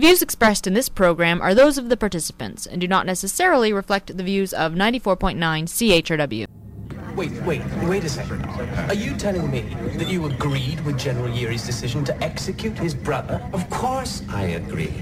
The views expressed in this program are those of the participants and do not necessarily reflect the views of 94.9 CHRW. Wait, wait, wait a second. Are you telling me that you agreed with General Yuri's decision to execute his brother? Of course I agree.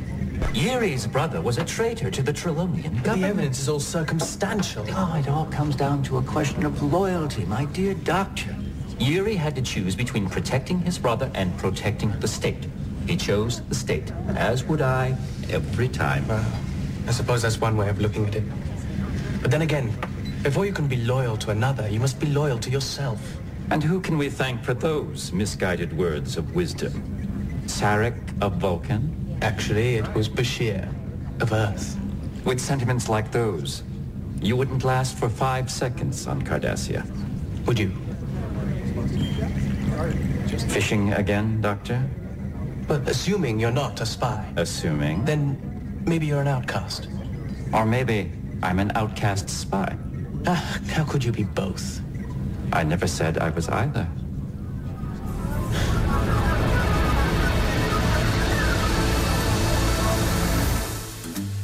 Yuri's brother was a traitor to the Trillonian But the evidence is all circumstantial. Oh, it all comes down to a question of loyalty, my dear doctor. Yuri had to choose between protecting his brother and protecting the state. He chose the state, as would I every time. Well, I suppose that's one way of looking at it. But then again, before you can be loyal to another, you must be loyal to yourself. And who can we thank for those misguided words of wisdom? Sarek of Vulcan? Actually, it was Bashir of Earth. With sentiments like those, you wouldn't last for five seconds on Cardassia. Would you? Fishing again, Doctor? But assuming you're not a spy, Assuming. then maybe you're an outcast. Or maybe I'm an outcast spy. Ah, how could you be both? I never said I was either.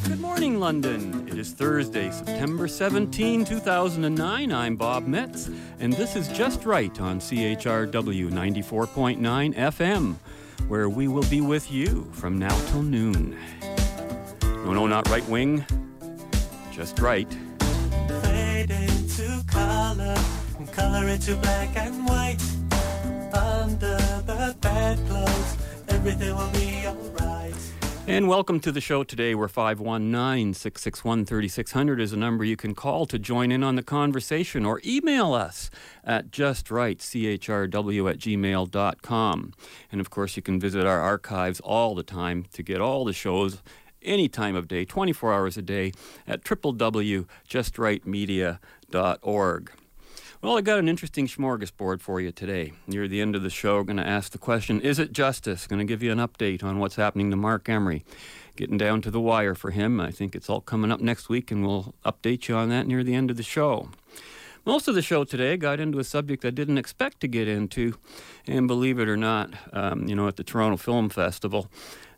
Good morning, London. It is Thursday, September 17, 2009. I'm Bob Metz, and this is Just Right on CHRW 94.9 FM, where we will be with you from now till noon. No, no, not right wing, just right. fade into color and color into black and white. Under the bedclothes, everything will be alright. And welcome to the show today, where 519 661 3600 is a number you can call to join in on the conversation or email us at justrightchrw at gmail.com. And of course, you can visit our archives all the time to get all the shows any time of day, 24 hours a day, at www.justrightmedia.org. Well, I got an interesting smorgasbord for you today. Near the end of the show, going to ask the question Is it justice? Going to give you an update on what's happening to Marc Emery. Getting down to the wire for him. I think it's all coming up next week, and we'll update you on that near the end of the show. Most of the show today got into a subject I didn't expect to get into, and believe it or not, um, you know, at the Toronto Film Festival,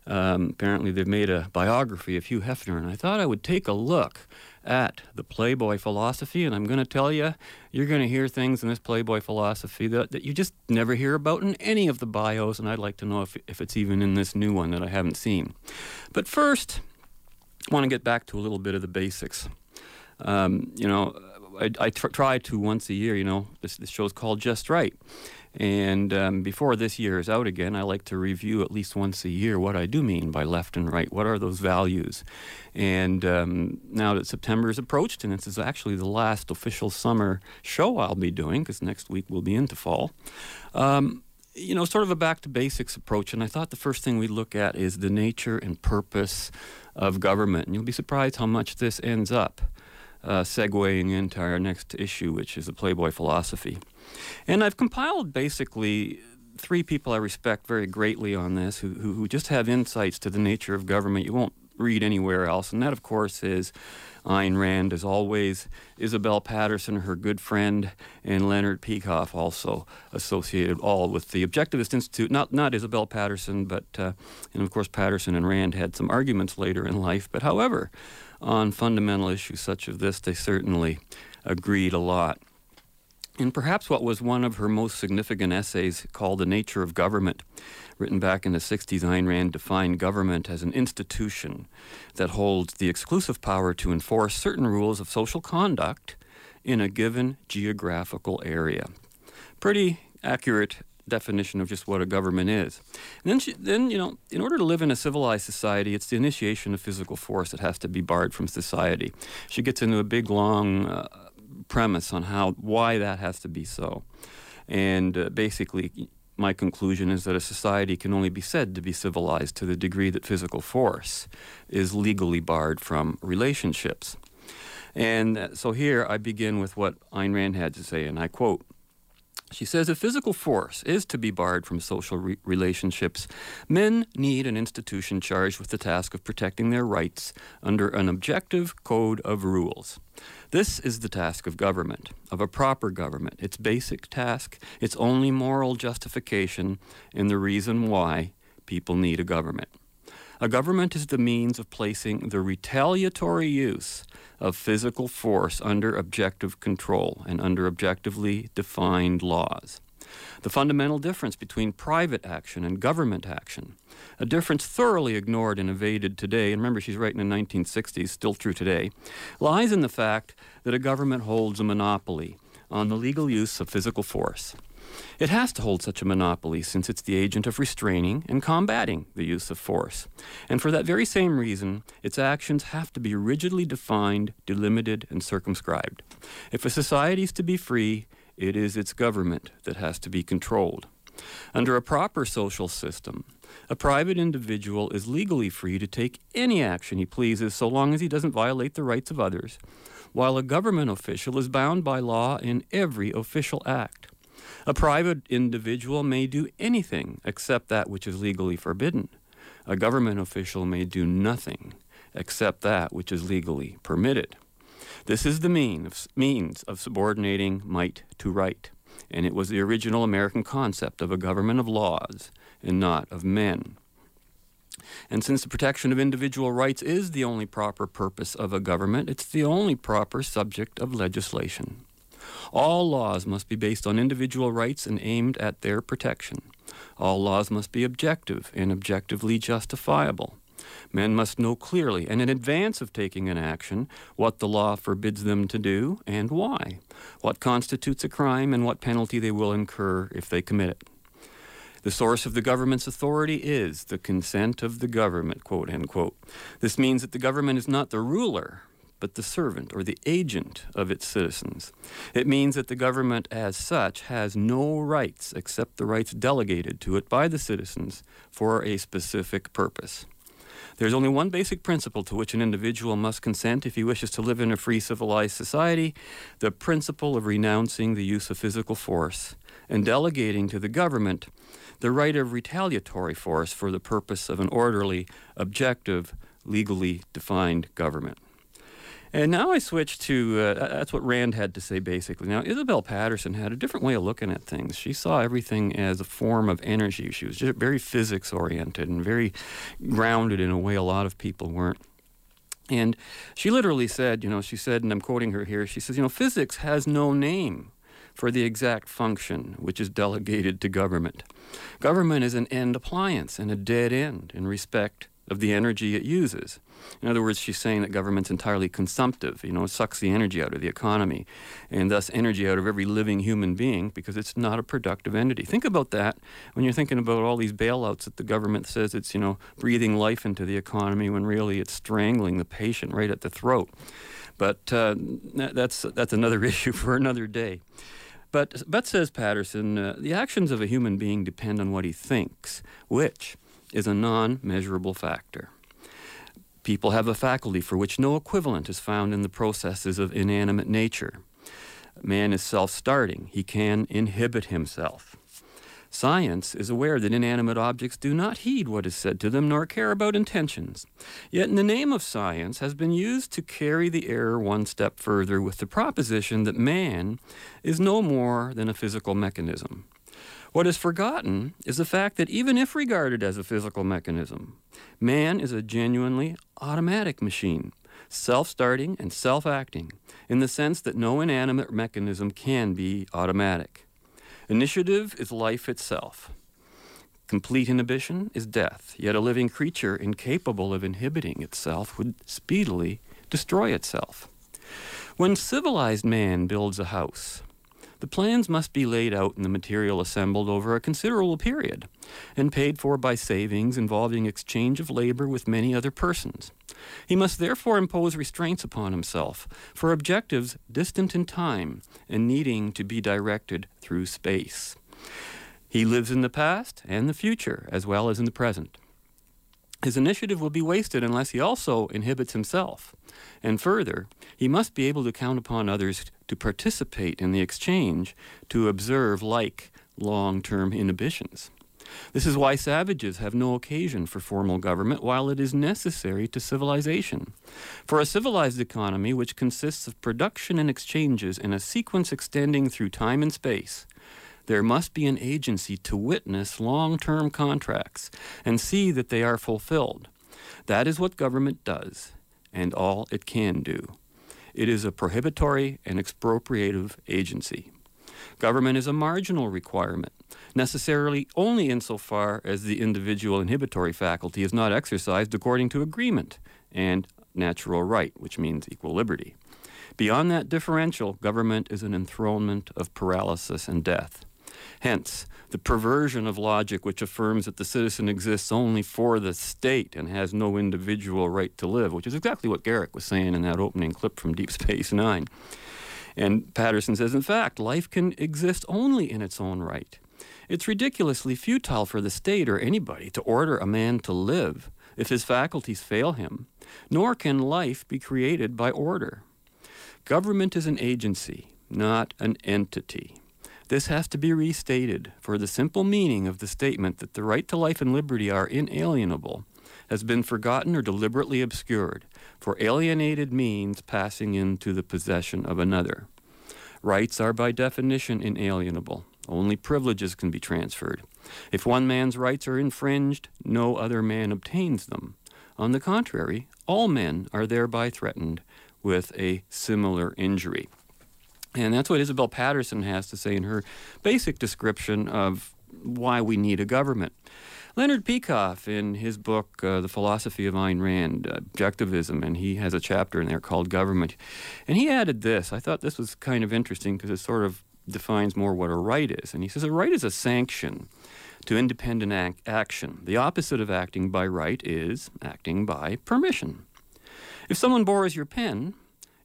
um, apparently they've made a biography of Hugh Hefner, and I thought I would take a look at the Playboy philosophy, and I'm going to tell you, you're going to hear things in this Playboy philosophy that, that you just never hear about in any of the bios, and I'd like to know if, if it's even in this new one that I haven't seen. But first, I want to get back to a little bit of the basics. Um, you know, I, I tr- try to once a year, you know, this, this show's called Just Right. And um, before this year is out again, I like to review at least once a year what I do mean by left and right. What are those values? And um, now that September is approached, and this is actually the last official summer show I'll be doing, because next week we'll be into fall, um, you know, sort of a back to basics approach. And I thought the first thing we look at is the nature and purpose of government. And you'll be surprised how much this ends up uh, segueing into our next issue, which is the Playboy philosophy. And I've compiled basically three people I respect very greatly on this who, who, who just have insights to the nature of government you won't read anywhere else. And that, of course, is Ayn Rand, as always, Isabel Paterson, her good friend, and Leonard Peikoff, also associated all with the Objectivist Institute. Not, not Isabel Paterson, but, uh, and of course, Paterson and Rand had some arguments later in life. But however, on fundamental issues such as this, they certainly agreed a lot. And perhaps what was one of her most significant essays called The Nature of Government, written back in the 60s, Ayn Rand defined government as an institution that holds the exclusive power to enforce certain rules of social conduct in a given geographical area. Pretty accurate definition of just what a government is. And then, she, then, you know, in order to live in a civilized society, it's the initiation of physical force that has to be barred from society. She gets into a big, long uh, premise on how why that has to be so, and uh, basically. My conclusion is that a society can only be said to be civilized to the degree that physical force is legally barred from relationships. And uh, so here I begin with what Ayn Rand had to say, and I quote she says if physical force is to be barred from social re- relationships, men need an institution charged with the task of protecting their rights under an objective code of rules. This is the task of government, of a proper government, its basic task, its only moral justification, and the reason why people need a government. A government is the means of placing the retaliatory use of physical force under objective control and under objectively defined laws. The fundamental difference between private action and government action, a difference thoroughly ignored and evaded today, and remember she's writing in the 1960s, still true today, lies in the fact that a government holds a monopoly on the legal use of physical force. It has to hold such a monopoly since it's the agent of restraining and combating the use of force. And for that very same reason, its actions have to be rigidly defined, delimited, and circumscribed. If a society is to be free, it is its government that has to be controlled. Under a proper social system, a private individual is legally free to take any action he pleases so long as he doesn't violate the rights of others, while a government official is bound by law in every official act. A private individual may do anything except that which is legally forbidden. A government official may do nothing except that which is legally permitted. This is the mean of, means of subordinating might to right, and it was the original American concept of a government of laws and not of men. And since the protection of individual rights is the only proper purpose of a government, it's the only proper subject of legislation. All laws must be based on individual rights and aimed at their protection. All laws must be objective and objectively justifiable. Men must know clearly and in advance of taking an action what the law forbids them to do and why, what constitutes a crime and what penalty they will incur if they commit it. The source of the government's authority is the consent of the government, quote, end quote. This means that the government is not the ruler, but the servant or the agent of its citizens. It means that the government as such has no rights except the rights delegated to it by the citizens for a specific purpose. There's only one basic principle to which an individual must consent if he wishes to live in a free civilized society the principle of renouncing the use of physical force and delegating to the government the right of retaliatory force for the purpose of an orderly, objective, legally defined government. And now I switch to uh, that's what Rand had to say basically. Now, Isabel Paterson had a different way of looking at things. She saw everything as a form of energy. She was just very physics oriented and very grounded in a way a lot of people weren't. And she literally said, you know, she said, and I'm quoting her here, she says, you know, physics has no name for the exact function which is delegated to government. Government is an end appliance and a dead end in respect of the energy it uses. In other words, she's saying that government's entirely consumptive. You know, it sucks the energy out of the economy and thus energy out of every living human being because it's not a productive entity. Think about that when you're thinking about all these bailouts that the government says it's, you know, breathing life into the economy when really it's strangling the patient right at the throat. But uh, that's, that's another issue for another day. But, but says Paterson, uh, the actions of a human being depend on what he thinks, which is a non measurable factor. People have a faculty for which no equivalent is found in the processes of inanimate nature. Man is self starting, he can inhibit himself. Science is aware that inanimate objects do not heed what is said to them nor care about intentions. Yet, in the name of science, has been used to carry the error one step further with the proposition that man is no more than a physical mechanism. What is forgotten is the fact that even if regarded as a physical mechanism, man is a genuinely automatic machine, self starting and self acting, in the sense that no inanimate mechanism can be automatic. Initiative is life itself. Complete inhibition is death, yet a living creature incapable of inhibiting itself would speedily destroy itself. When civilized man builds a house, the plans must be laid out and the material assembled over a considerable period and paid for by savings involving exchange of labor with many other persons. He must therefore impose restraints upon himself for objectives distant in time and needing to be directed through space. He lives in the past and the future as well as in the present. His initiative will be wasted unless he also inhibits himself. And further, he must be able to count upon others to participate in the exchange, to observe like long term inhibitions. This is why savages have no occasion for formal government while it is necessary to civilization. For a civilized economy, which consists of production and exchanges in a sequence extending through time and space, there must be an agency to witness long term contracts and see that they are fulfilled. That is what government does, and all it can do. It is a prohibitory and expropriative agency. Government is a marginal requirement, necessarily only insofar as the individual inhibitory faculty is not exercised according to agreement and natural right, which means equal liberty. Beyond that differential, government is an enthronement of paralysis and death. Hence, the perversion of logic which affirms that the citizen exists only for the state and has no individual right to live, which is exactly what Garak was saying in that opening clip from Deep Space Nine. And Paterson says, in fact, life can exist only in its own right. It's ridiculously futile for the state or anybody to order a man to live if his faculties fail him, nor can life be created by order. Government is an agency, not an entity. This has to be restated, for the simple meaning of the statement that the right to life and liberty are inalienable has been forgotten or deliberately obscured, for alienated means passing into the possession of another. Rights are by definition inalienable. Only privileges can be transferred. If one man's rights are infringed, no other man obtains them. On the contrary, all men are thereby threatened with a similar injury. And that's what Isabel Paterson has to say in her basic description of why we need a government. Leonard Peikoff, in his book, uh, The Philosophy of Ayn Rand, Objectivism, and he has a chapter in there called Government. And he added this. I thought this was kind of interesting because it sort of defines more what a right is. And he says a right is a sanction to independent ac- action. The opposite of acting by right is acting by permission. If someone borrows your pen,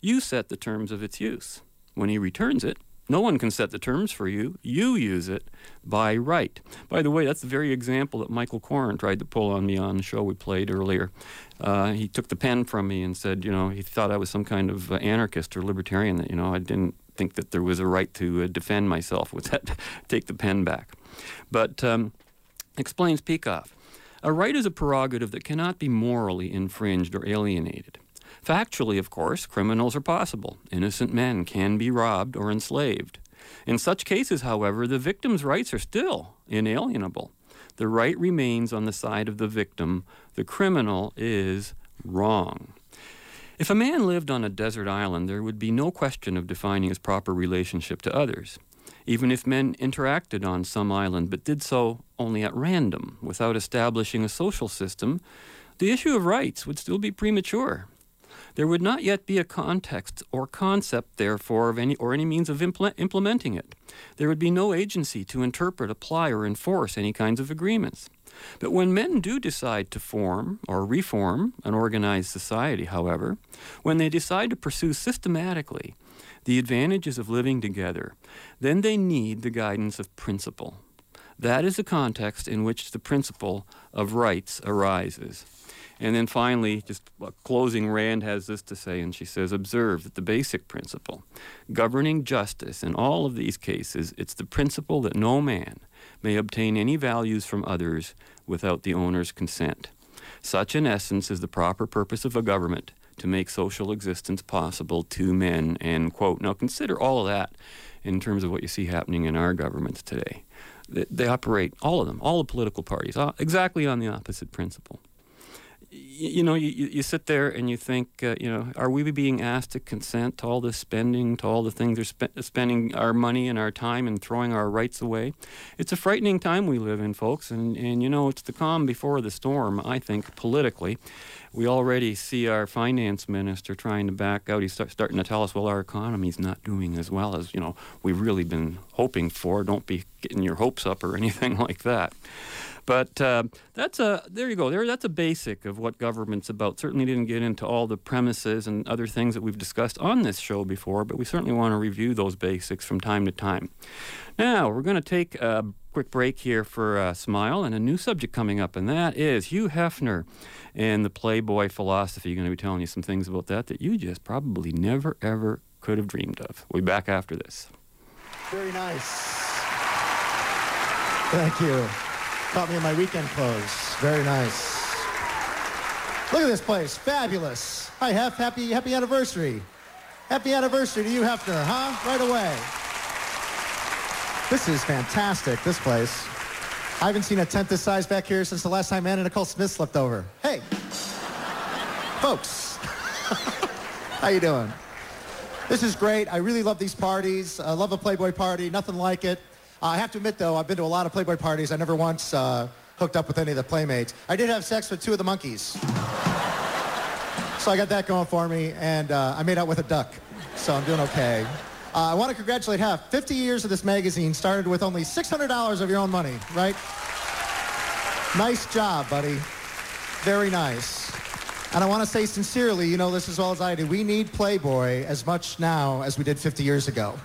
you set the terms of its use. When he returns it, no one can set the terms for you. You use it by right. By the way, that's the very example that Michael Coren tried to pull on me on the show we played earlier. Uh, he took the pen from me and said, you know, he thought I was some kind of uh, anarchist or libertarian, that, you know, I didn't think that there was a right to uh, defend myself with that, take the pen back. But um, explains Peikoff. A right is a prerogative that cannot be morally infringed or alienated. Factually, of course, criminals are possible. Innocent men can be robbed or enslaved. In such cases, however, the victim's rights are still inalienable. The right remains on the side of the victim. The criminal is wrong. If a man lived on a desert island, there would be no question of defining his proper relationship to others. Even if men interacted on some island but did so only at random, without establishing a social system, the issue of rights would still be premature. There would not yet be a context or concept, therefore, of any or any means of impl- implementing it. There would be no agency to interpret, apply, or enforce any kinds of agreements. But when men do decide to form or reform an organized society, however, when they decide to pursue systematically the advantages of living together, then they need the guidance of principle. That is the context in which the principle of rights arises. And then finally, just closing, Rand has this to say, and she says, Observe that the basic principle governing justice in all of these cases, it's the principle that no man may obtain any values from others without the owner's consent. Such, in essence, is the proper purpose of a government to make social existence possible to men. End quote. Now, consider all of that in terms of what you see happening in our governments today. They, they operate, all of them, all the political parties, uh, exactly on the opposite principle you know, you, you sit there and you think, uh, you know, are we being asked to consent to all this spending, to all the things they're spe- spending our money and our time and throwing our rights away? It's a frightening time we live in, folks, and, and you know, it's the calm before the storm, I think, politically. We already see our finance minister trying to back out. He's start, starting to tell us, well, our economy's not doing as well as, you know, we've really been hoping for. Don't be getting your hopes up or anything like that. But uh, that's a there you go. There that's a basic of what government's about. Certainly didn't get into all the premises and other things that we've discussed on this show before, but we certainly want to review those basics from time to time. Now we're going to take a quick break here for a smile and a new subject coming up, and that is Hugh Hefner and the Playboy philosophy. You're going to be telling you some things about that that you just probably never ever could have dreamed of. We'll be back after this. Very nice. Thank you. Caught me in my weekend clothes. Very nice. Look at this place. Fabulous. Hi, Hef. Happy, happy anniversary. Happy anniversary to you, Hefner, huh? Right away. This is fantastic, this place. I haven't seen a tent this size back here since the last time Anna Nicole Smith slept over. Hey. Folks, how you doing? This is great. I really love these parties. I love a Playboy party. Nothing like it. Uh, I have to admit, though, I've been to a lot of Playboy parties. I never once uh, hooked up with any of the Playmates. I did have sex with two of the monkeys. so I got that going for me, and uh, I made out with a duck. So I'm doing okay. Uh, I want to congratulate Hef. 50 years of this magazine started with only $600 of your own money, right? Nice job, buddy. Very nice. And I want to say sincerely, you know this as well as I do, we need Playboy as much now as we did 50 years ago.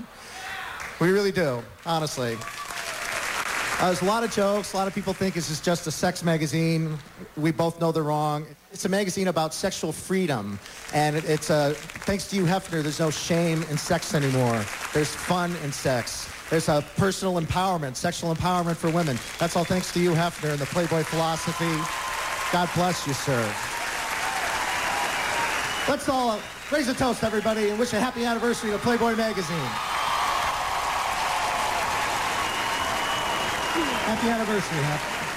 We really do, honestly. Uh, there's a lot of jokes. A lot of people think this is just a sex magazine. We both know they're wrong. It's a magazine about sexual freedom. And it, it's a, thanks to you, Hefner, there's no shame in sex anymore. There's fun in sex. There's a personal empowerment, sexual empowerment for women. That's all thanks to you, Hefner, and the Playboy philosophy. God bless you, sir. Let's all raise a toast, everybody, and wish a happy anniversary to Playboy magazine. Happy anniversary, Hef.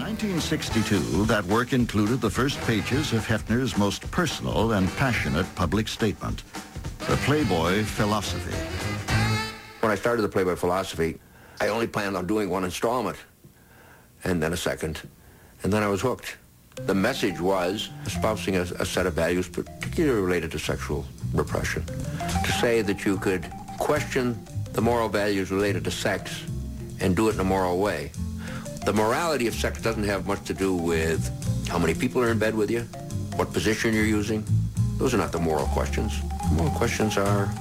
1962, that work included the first pages of Hefner's most personal and passionate public statement, the Playboy Philosophy. When I started the Playboy Philosophy, I only planned on doing one installment, and then a second, and then I was hooked. The message was espousing a, a set of values particularly related to sexual repression. To say that you could question the moral values related to sex and do it in a moral way. The morality of sex doesn't have much to do with how many people are in bed with you, what position you're using. Those are not the moral questions. The moral questions are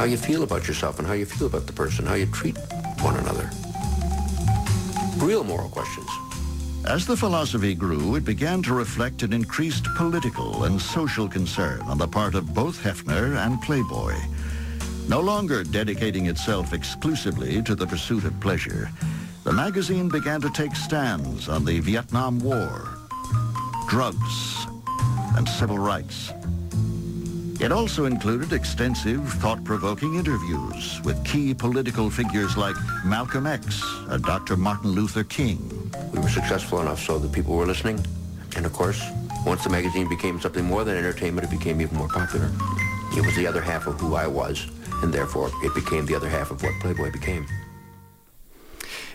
how you feel about yourself and how you feel about the person, how you treat one another. Real moral questions. As the philosophy grew, it began to reflect an increased political and social concern on the part of both Hefner and Playboy. No longer dedicating itself exclusively to the pursuit of pleasure, the magazine began to take stands on the Vietnam War, drugs, and civil rights. It also included extensive, thought-provoking interviews with key political figures like Malcolm X and Dr. Martin Luther King. We were successful enough so that people were listening. And of course, once the magazine became something more than entertainment, it became even more popular. It was the other half of who I was, and therefore it became the other half of what Playboy became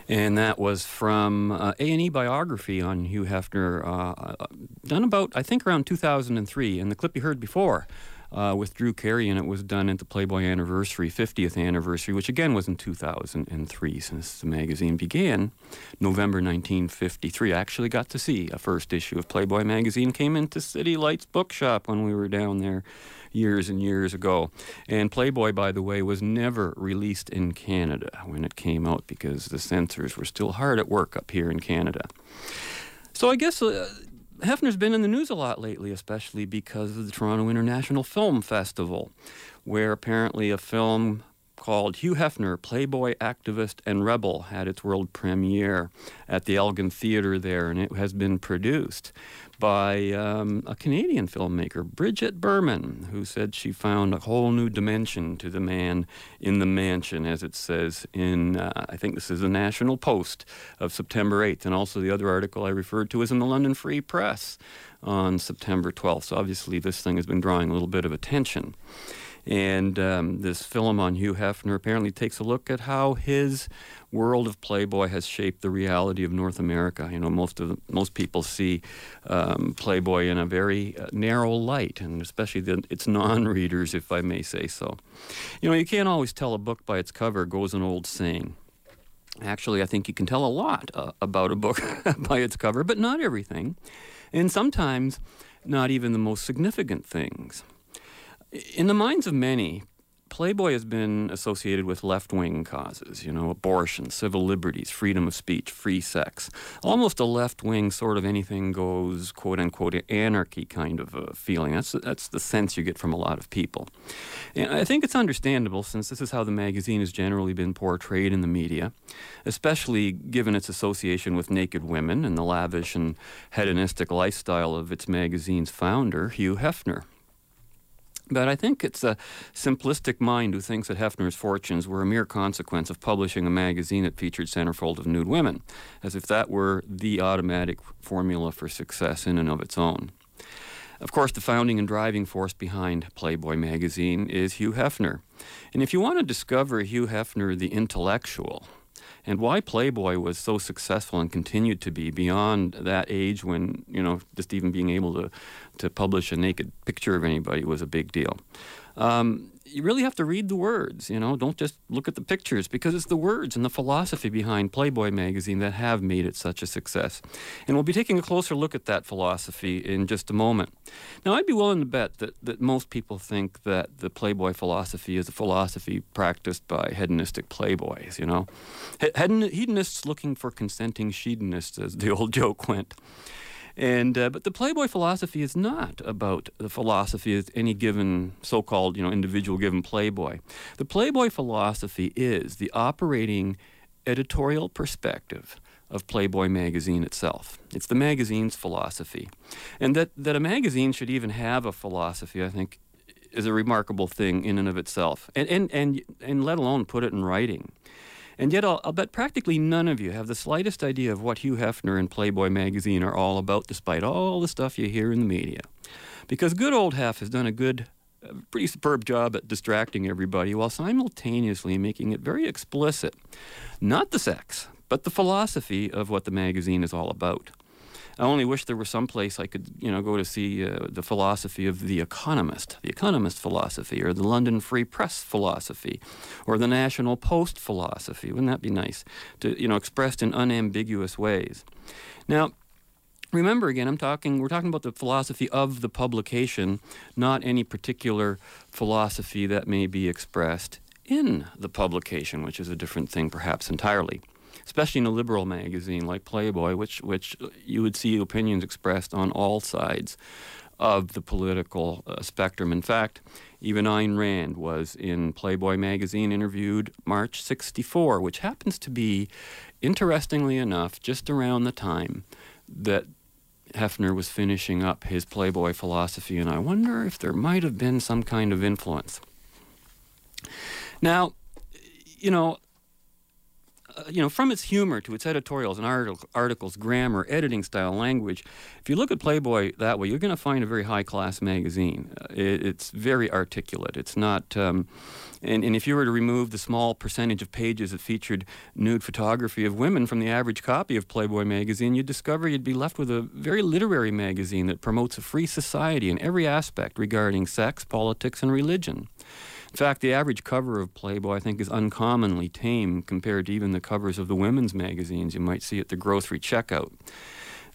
and that was from uh, A&E biography on Hugh Hefner, uh, uh, done about, I think, around 2003. And the clip you heard before uh, with Drew Carey, and it was done at the Playboy anniversary, 50th anniversary, which again was in 2003 since the magazine began, November 1953. I actually got to see a first issue of Playboy magazine, came into City Lights Bookshop when we were down there years and years ago. And Playboy, by the way, was never released in Canada when it came out because the censors were still hard at work up here in Canada. So I guess uh, Hefner's been in the news a lot lately, especially because of the Toronto International Film Festival, where apparently a film called Hugh Hefner, Playboy Activist and Rebel, had its world premiere at the Elgin Theatre there, and it has been produced by um, a Canadian filmmaker, Bridget Berman, who said she found a whole new dimension to the man in the mansion, as it says in, uh, I think this is the National Post of September 8th. And also the other article I referred to is in the London Free Press on September 12th. So obviously this thing has been drawing a little bit of attention. And um, this film on Hugh Hefner apparently takes a look at how his world of Playboy has shaped the reality of North America. You know, most of the, most people see um, Playboy in a very uh, narrow light, and especially the, its non-readers, if I may say so. You know, you can't always tell a book by its cover. Goes an old saying. Actually, I think you can tell a lot uh, about a book by its cover, but not everything, and sometimes not even the most significant things. In the minds of many, Playboy has been associated with left wing causes, you know, abortion, civil liberties, freedom of speech, free sex. Almost a left wing sort of anything goes, quote unquote, anarchy kind of a feeling. That's, that's the sense you get from a lot of people. And I think it's understandable since this is how the magazine has generally been portrayed in the media, especially given its association with naked women and the lavish and hedonistic lifestyle of its magazine's founder, Hugh Hefner. But I think it's a simplistic mind who thinks that Hefner's fortunes were a mere consequence of publishing a magazine that featured centerfold of nude women, as if that were the automatic formula for success in and of its own. Of course, the founding and driving force behind Playboy magazine is Hugh Hefner. And if you want to discover Hugh Hefner, the intellectual, and why Playboy was so successful and continued to be beyond that age when you know just even being able to to publish a naked picture of anybody was a big deal. Um, you really have to read the words, you know, don't just look at the pictures because it's the words and the philosophy behind Playboy magazine that have made it such a success. And we'll be taking a closer look at that philosophy in just a moment. Now, I'd be willing to bet that, that most people think that the Playboy philosophy is a philosophy practiced by hedonistic playboys, you know. Hedonists looking for consenting hedonists, as the old joke went. And uh, but the Playboy philosophy is not about the philosophy of any given so-called you know individual given Playboy. The Playboy philosophy is the operating editorial perspective of Playboy magazine itself. It's the magazine's philosophy, and that that a magazine should even have a philosophy, I think, is a remarkable thing in and of itself, and and and, and let alone put it in writing. And yet, I'll, I'll, bet practically none of you have the slightest idea of what Hugh Hefner and Playboy magazine are all about, despite all the stuff you hear in the media. Because good old Hef has done a good, uh, pretty superb job at distracting everybody while simultaneously making it very explicit. Not the sex, but the philosophy of what the magazine is all about. I only wish there were some place I could, you know, go to see uh, the philosophy of the Economist, the Economist philosophy, or the London Free Press philosophy, or the National Post philosophy. Wouldn't that be nice? To, you know, expressed in unambiguous ways. Now, remember again i'm talking we're talking about the philosophy of the publication not any particular philosophy that may be expressed in the publication which is a different thing perhaps entirely especially in a liberal magazine like Playboy, which which you would see opinions expressed on all sides of the political uh, spectrum. In fact, even Ayn Rand was in Playboy magazine interviewed March 64, which happens to be, interestingly enough, just around the time that Hefner was finishing up his Playboy philosophy, and I wonder if there might have been some kind of influence. Now, you know, uh, you know, from its humor to its editorials and artic- articles, grammar, editing style, language, if you look at Playboy that way, you're going to find a very high class magazine. Uh, it, it's very articulate. It's not. Um, and, and, if you were to remove the small percentage of pages that featured nude photography of women from the average copy of Playboy magazine, you'd discover you'd be left with a very literary magazine that promotes a free society in every aspect regarding sex, politics, and religion. In fact, the average cover of Playboy, I think, is uncommonly tame compared to even the covers of the women's magazines you might see at the grocery checkout.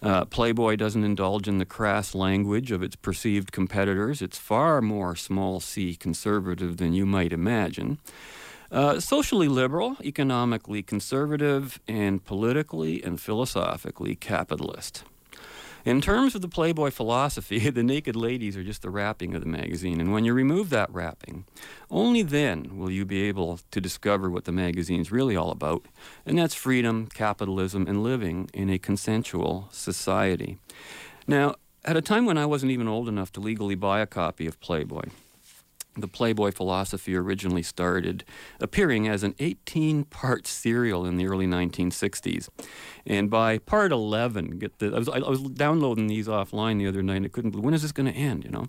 Uh, Playboy doesn't indulge in the crass language of its perceived competitors. It's far more small c conservative than you might imagine. Uh, socially liberal, economically conservative, and politically and philosophically capitalist. In terms of the Playboy philosophy, the naked ladies are just the wrapping of the magazine. And when you remove that wrapping, only then will you be able to discover what the magazine's really all about. And that's freedom, capitalism, and living in a consensual society. Now, at a time when I wasn't even old enough to legally buy a copy of Playboy, the Playboy philosophy originally started appearing as an 18 part serial in the early 1960s. And by part 11, get the, I, was, I was downloading these offline the other night and I couldn't when is this going to end, you know?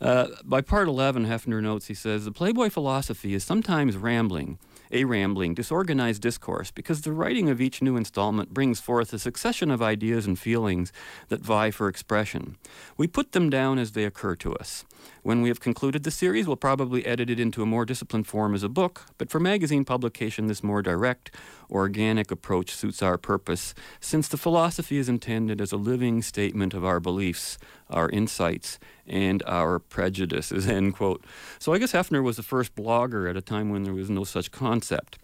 Uh, by part 11, Hefner notes, he says, the Playboy philosophy is sometimes rambling a rambling, disorganized discourse because the writing of each new installment brings forth a succession of ideas and feelings that vie for expression. We put them down as they occur to us. When we have concluded the series, we'll probably edit it into a more disciplined form as a book, but for magazine publication, this more direct, organic approach suits our purpose, since the philosophy is intended as a living statement of our beliefs, our insights, and our prejudices. End quote. So I guess Hefner was the first blogger at a time when there was no such concept.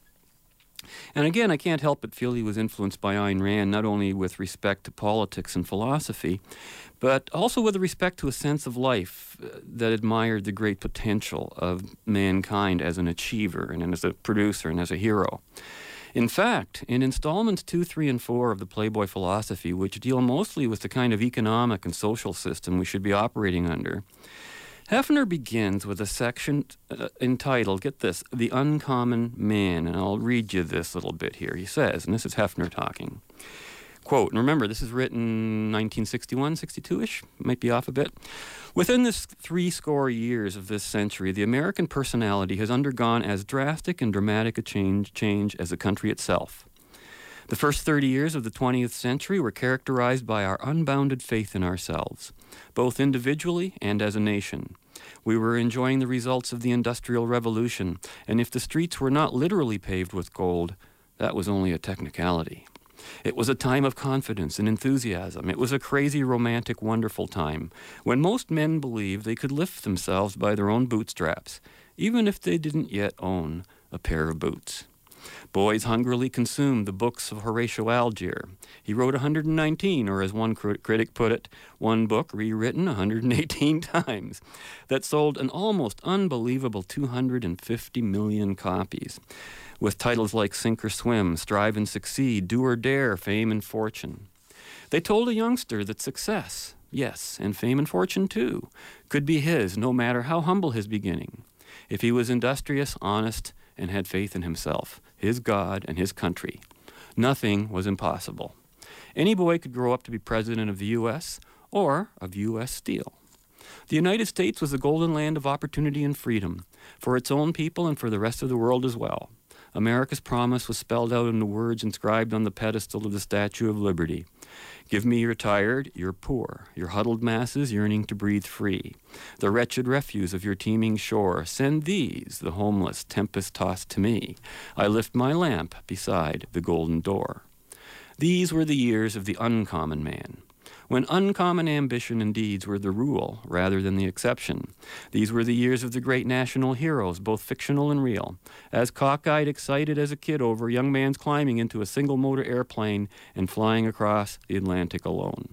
And again, I can't help but feel he was influenced by Ayn Rand, not only with respect to politics and philosophy, but also with respect to a sense of life uh, that admired the great potential of mankind as an achiever and as a producer and as a hero. In fact, in installments two, three, and four of the Playboy philosophy, which deal mostly with the kind of economic and social system we should be operating under, Hefner begins with a section uh, entitled, get this, The Uncommon Man. And I'll read you this little bit here. He says, and this is Hefner talking. Quote, and remember, this is written 1961, 62 ish, might be off a bit. Within this three score years of this century, the American personality has undergone as drastic and dramatic a change, change as the country itself. The first 30 years of the 20th century were characterized by our unbounded faith in ourselves, both individually and as a nation. We were enjoying the results of the Industrial Revolution, and if the streets were not literally paved with gold, that was only a technicality. It was a time of confidence and enthusiasm. It was a crazy, romantic, wonderful time when most men believed they could lift themselves by their own bootstraps, even if they didn't yet own a pair of boots. Boys hungrily consumed the books of Horatio Alger. He wrote 119, or as one cr- critic put it, one book rewritten 118 times, that sold an almost unbelievable 250 million copies, with titles like Sink or Swim, Strive and Succeed, Do or Dare, Fame and Fortune. They told a youngster that success, yes, and fame and fortune too, could be his no matter how humble his beginning, if he was industrious, honest, and had faith in himself his God, and his country. Nothing was impossible. Any boy could grow up to be president of the U.S. or of U.S. Steel. The United States was the golden land of opportunity and freedom for its own people and for the rest of the world as well. America's promise was spelled out in the words inscribed on the pedestal of the Statue of Liberty. Give me your tired, your poor, your huddled masses yearning to breathe free, the wretched refuse of your teeming shore. Send these, the homeless, tempest tossed to me. I lift my lamp beside the golden door. These were the years of the uncommon man when uncommon ambition and deeds were the rule rather than the exception. These were the years of the great national heroes, both fictional and real. As cockeyed, excited as a kid over a young man's climbing into a single motor airplane and flying across the Atlantic alone.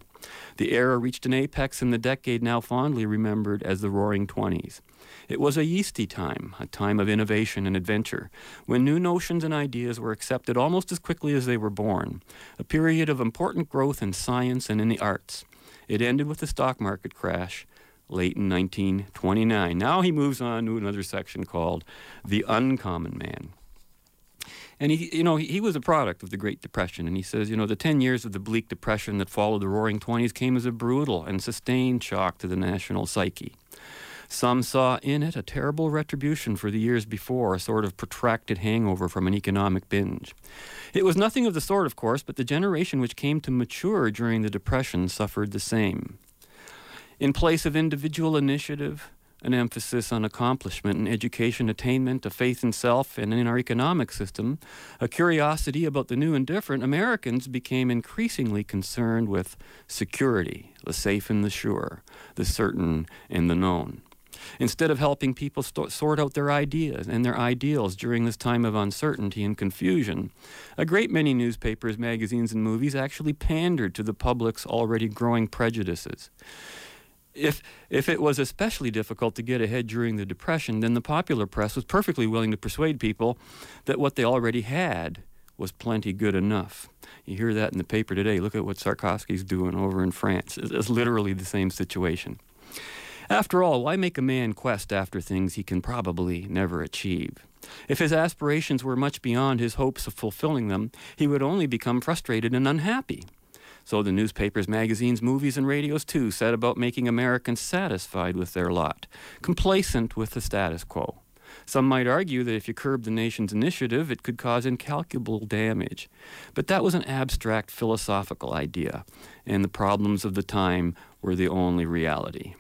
The era reached an apex in the decade now fondly remembered as the Roaring Twenties. It was a yeasty time, a time of innovation and adventure, when new notions and ideas were accepted almost as quickly as they were born, a period of important growth in science and in the arts. It ended with the stock market crash late in 1929. Now he moves on to another section called The Uncommon Man. And he, you know, he, was a product of the Great Depression. And he says, you know, the 10 years of the bleak depression that followed the roaring 20s came as a brutal and sustained shock to the national psyche. Some saw in it a terrible retribution for the years before, a sort of protracted hangover from an economic binge. It was nothing of the sort, of course, but the generation which came to mature during the Depression suffered the same. In place of individual initiative, an emphasis on accomplishment and education attainment, a faith in self, and in our economic system, a curiosity about the new and different, Americans became increasingly concerned with security, the safe and the sure, the certain and the known. Instead of helping people st- sort out their ideas and their ideals during this time of uncertainty and confusion, a great many newspapers, magazines, and movies actually pandered to the public's already growing prejudices. If, if it was especially difficult to get ahead during the Depression, then the popular press was perfectly willing to persuade people that what they already had was plenty good enough. You hear that in the paper today. Look at what Sarkozy's doing over in France. It's literally the same situation. After all, why make a man quest after things he can probably never achieve? If his aspirations were much beyond his hopes of fulfilling them, he would only become frustrated and unhappy. So the newspapers, magazines, movies, and radios too set about making Americans satisfied with their lot, complacent with the status quo. Some might argue that if you curb the nation's initiative, it could cause incalculable damage. But that was an abstract philosophical idea, and the problems of the time were the only reality.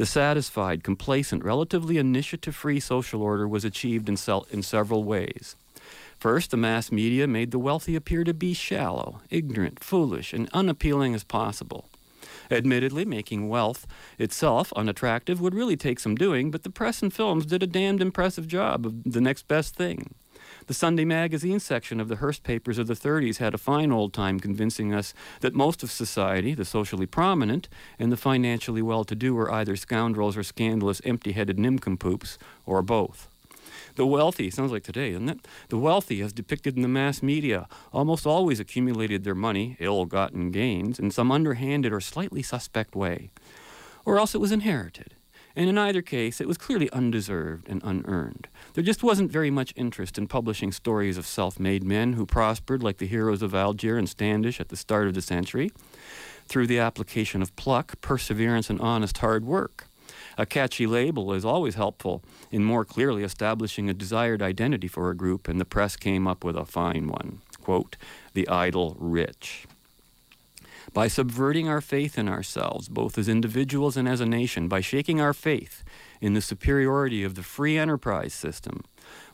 The satisfied, complacent, relatively initiative free social order was achieved in, in several ways. First, the mass media made the wealthy appear to be shallow, ignorant, foolish, and unappealing as possible. Admittedly, making wealth itself unattractive would really take some doing, but the press and films did a damned impressive job of the next best thing. The Sunday magazine section of the Hearst papers of the 30s had a fine old time convincing us that most of society, the socially prominent and the financially well to do, were either scoundrels or scandalous, empty headed nincompoops, or both. The wealthy, sounds like today, doesn't it? The wealthy, as depicted in the mass media, almost always accumulated their money, ill gotten gains, in some underhanded or slightly suspect way. Or else it was inherited. And in either case, it was clearly undeserved and unearned. There just wasn't very much interest in publishing stories of self made men who prospered like the heroes of Alger and Standish at the start of the century through the application of pluck, perseverance, and honest hard work. A catchy label is always helpful in more clearly establishing a desired identity for a group, and the press came up with a fine one. Quote, the idle rich. By subverting our faith in ourselves, both as individuals and as a nation, by shaking our faith in the superiority of the free enterprise system,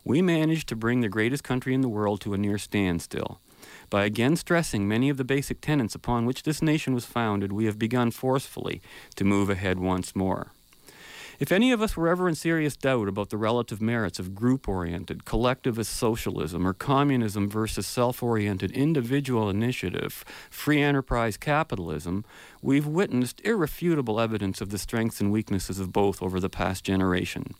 we managed to bring the greatest country in the world to a near standstill. By again stressing many of the basic tenets upon which this nation was founded, we have begun forcefully to move ahead once more. If any of us were ever in serious doubt about the relative merits of group oriented, collectivist socialism, or communism versus self oriented individual initiative, free enterprise capitalism, we've witnessed irrefutable evidence of the strengths and weaknesses of both over the past generation.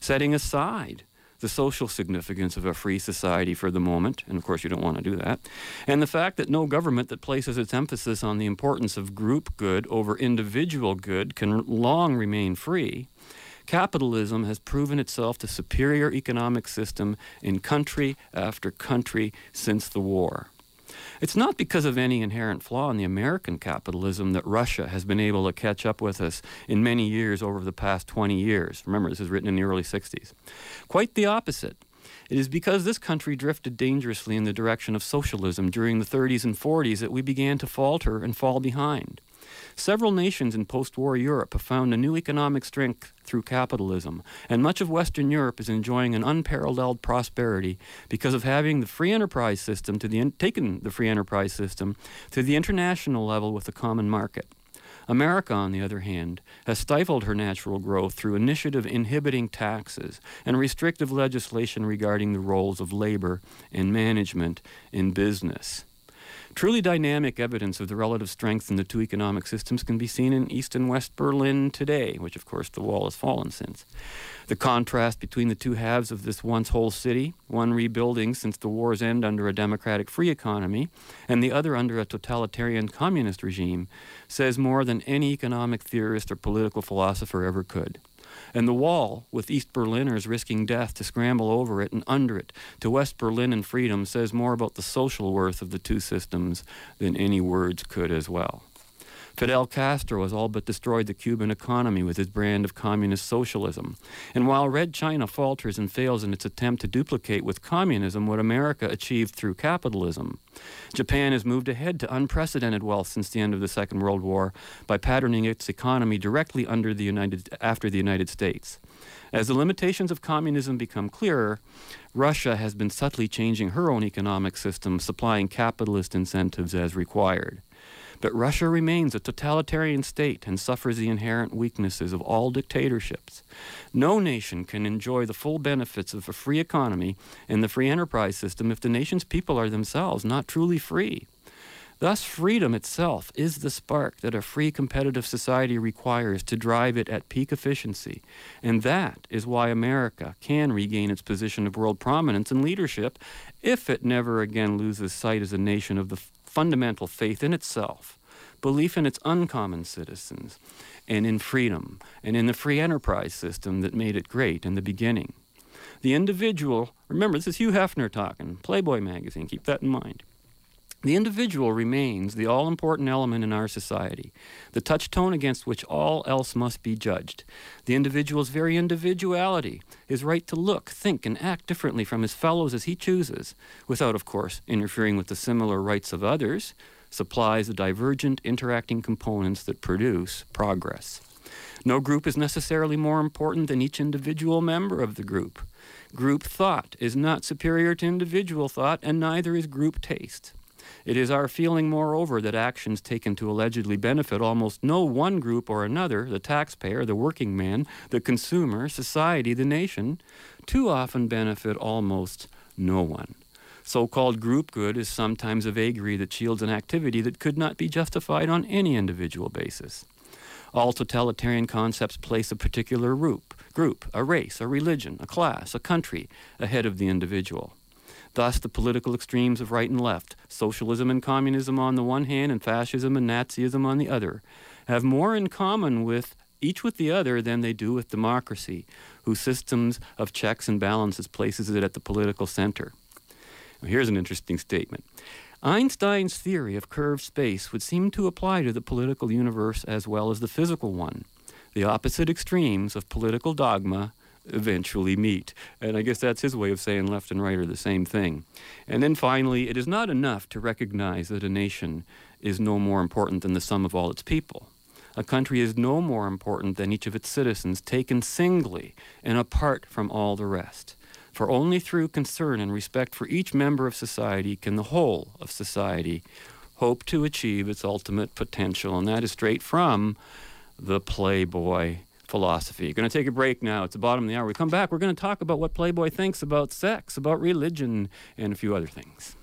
Setting aside the social significance of a free society for the moment, and of course you don't want to do that, and the fact that no government that places its emphasis on the importance of group good over individual good can long remain free, capitalism has proven itself the superior economic system in country after country since the war. It's not because of any inherent flaw in the American capitalism that Russia has been able to catch up with us in many years over the past 20 years. Remember, this is written in the early 60s. Quite the opposite. It is because this country drifted dangerously in the direction of socialism during the 30s and 40s that we began to falter and fall behind. Several nations in post war Europe have found a new economic strength through capitalism, and much of Western Europe is enjoying an unparalleled prosperity because of having the free enterprise system to the in- taken the free enterprise system to the international level with the common market. America, on the other hand, has stifled her natural growth through initiative inhibiting taxes and restrictive legislation regarding the roles of labor and management in business. Truly dynamic evidence of the relative strength in the two economic systems can be seen in East and West Berlin today, which of course the wall has fallen since. The contrast between the two halves of this once whole city, one rebuilding since the war's end under a democratic free economy, and the other under a totalitarian communist regime, says more than any economic theorist or political philosopher ever could. And the wall, with East Berliners risking death to scramble over it and under it to West Berlin and freedom, says more about the social worth of the two systems than any words could as well. Fidel Castro has all but destroyed the Cuban economy with his brand of communist socialism. And while Red China falters and fails in its attempt to duplicate with communism what America achieved through capitalism, Japan has moved ahead to unprecedented wealth since the end of the Second World War by patterning its economy directly under the United, after the United States. As the limitations of communism become clearer, Russia has been subtly changing her own economic system, supplying capitalist incentives as required. But Russia remains a totalitarian state and suffers the inherent weaknesses of all dictatorships. No nation can enjoy the full benefits of a free economy and the free enterprise system if the nation's people are themselves not truly free. Thus, freedom itself is the spark that a free competitive society requires to drive it at peak efficiency. And that is why America can regain its position of world prominence and leadership if it never again loses sight as a nation of the fundamental faith in itself, belief in its uncommon citizens, and in freedom, and in the free enterprise system that made it great in the beginning. The individual, remember, this is Hugh Hefner talking, Playboy magazine, keep that in mind. The individual remains the all important element in our society, the touchstone against which all else must be judged. The individual's very individuality, his right to look, think, and act differently from his fellows as he chooses, without, of course, interfering with the similar rights of others, supplies the divergent interacting components that produce progress. No group is necessarily more important than each individual member of the group. Group thought is not superior to individual thought, and neither is group taste. It is our feeling, moreover, that actions taken to allegedly benefit almost no one group or another the taxpayer, the working man, the consumer, society, the nation too often benefit almost no one. So called group good is sometimes a vagary that shields an activity that could not be justified on any individual basis. All totalitarian concepts place a particular group, group, a race, a religion, a class, a country ahead of the individual. Thus, the political extremes of right and left, socialism and communism on the one hand, and fascism and Nazism on the other, have more in common with each with the other than they do with democracy, whose systems of checks and balances places it at the political center. Now, here's an interesting statement. Einstein's theory of curved space would seem to apply to the political universe as well as the physical one. The opposite extremes of political dogma eventually meet. And I guess that's his way of saying left and right are the same thing. And then finally, it is not enough to recognize that a nation is no more important than the sum of all its people. A country is no more important than each of its citizens taken singly and apart from all the rest. For only through concern and respect for each member of society can the whole of society hope to achieve its ultimate potential. And that is straight from the Playboy philosophy. Going to take a break now. It's the bottom of the hour. We come back. We're going to talk about what Playboy thinks about sex, about religion, and a few other things.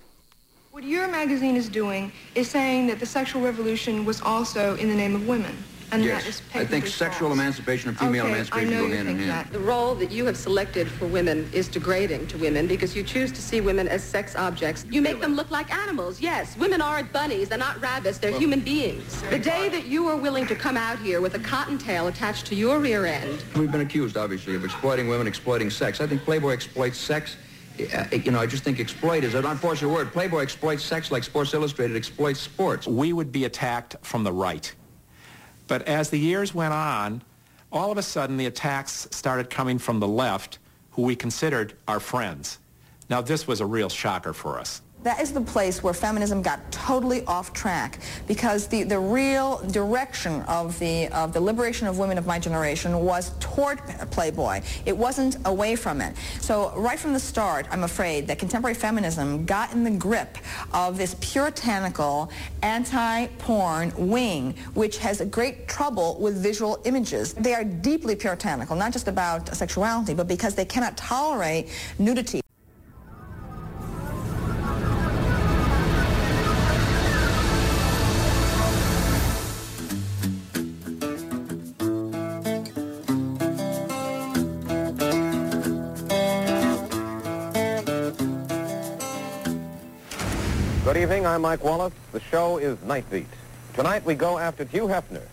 What your magazine is doing is saying that the sexual revolution was also in the name of women. And that is Yes, I think sexual false. emancipation and female Okay, emancipation I know go you hand in think hand. that. The role that you have selected for women is degrading to women because you choose to see women as sex objects. You make them look like animals. Yes, women aren't bunnies. They're not rabbits. They're human beings. The day that you are willing to come out here with a cottontail attached to your rear end, We've been accused, obviously, of exploiting women, exploiting sex. I think Playboy exploits sex. Uh, You know, I just think exploit is an unfortunate word. Playboy exploits sex like Sports Illustrated exploits sports. we would be attacked from the right. But as the years went on, all of a sudden the attacks started coming from the left, who we considered our friends. Now this was a real shocker for us. That is the place where feminism got totally off track because the, the real direction of the, of the liberation of women of my generation was toward Playboy. It wasn't away from it. So right from the start, I'm afraid that contemporary feminism got in the grip of this puritanical, anti-porn wing, which has great trouble with visual images. They are deeply puritanical, not just about sexuality, but because they cannot tolerate nudity. I'm Mike Wallace. The show is Night Beat. Tonight we go after Hugh Hefner,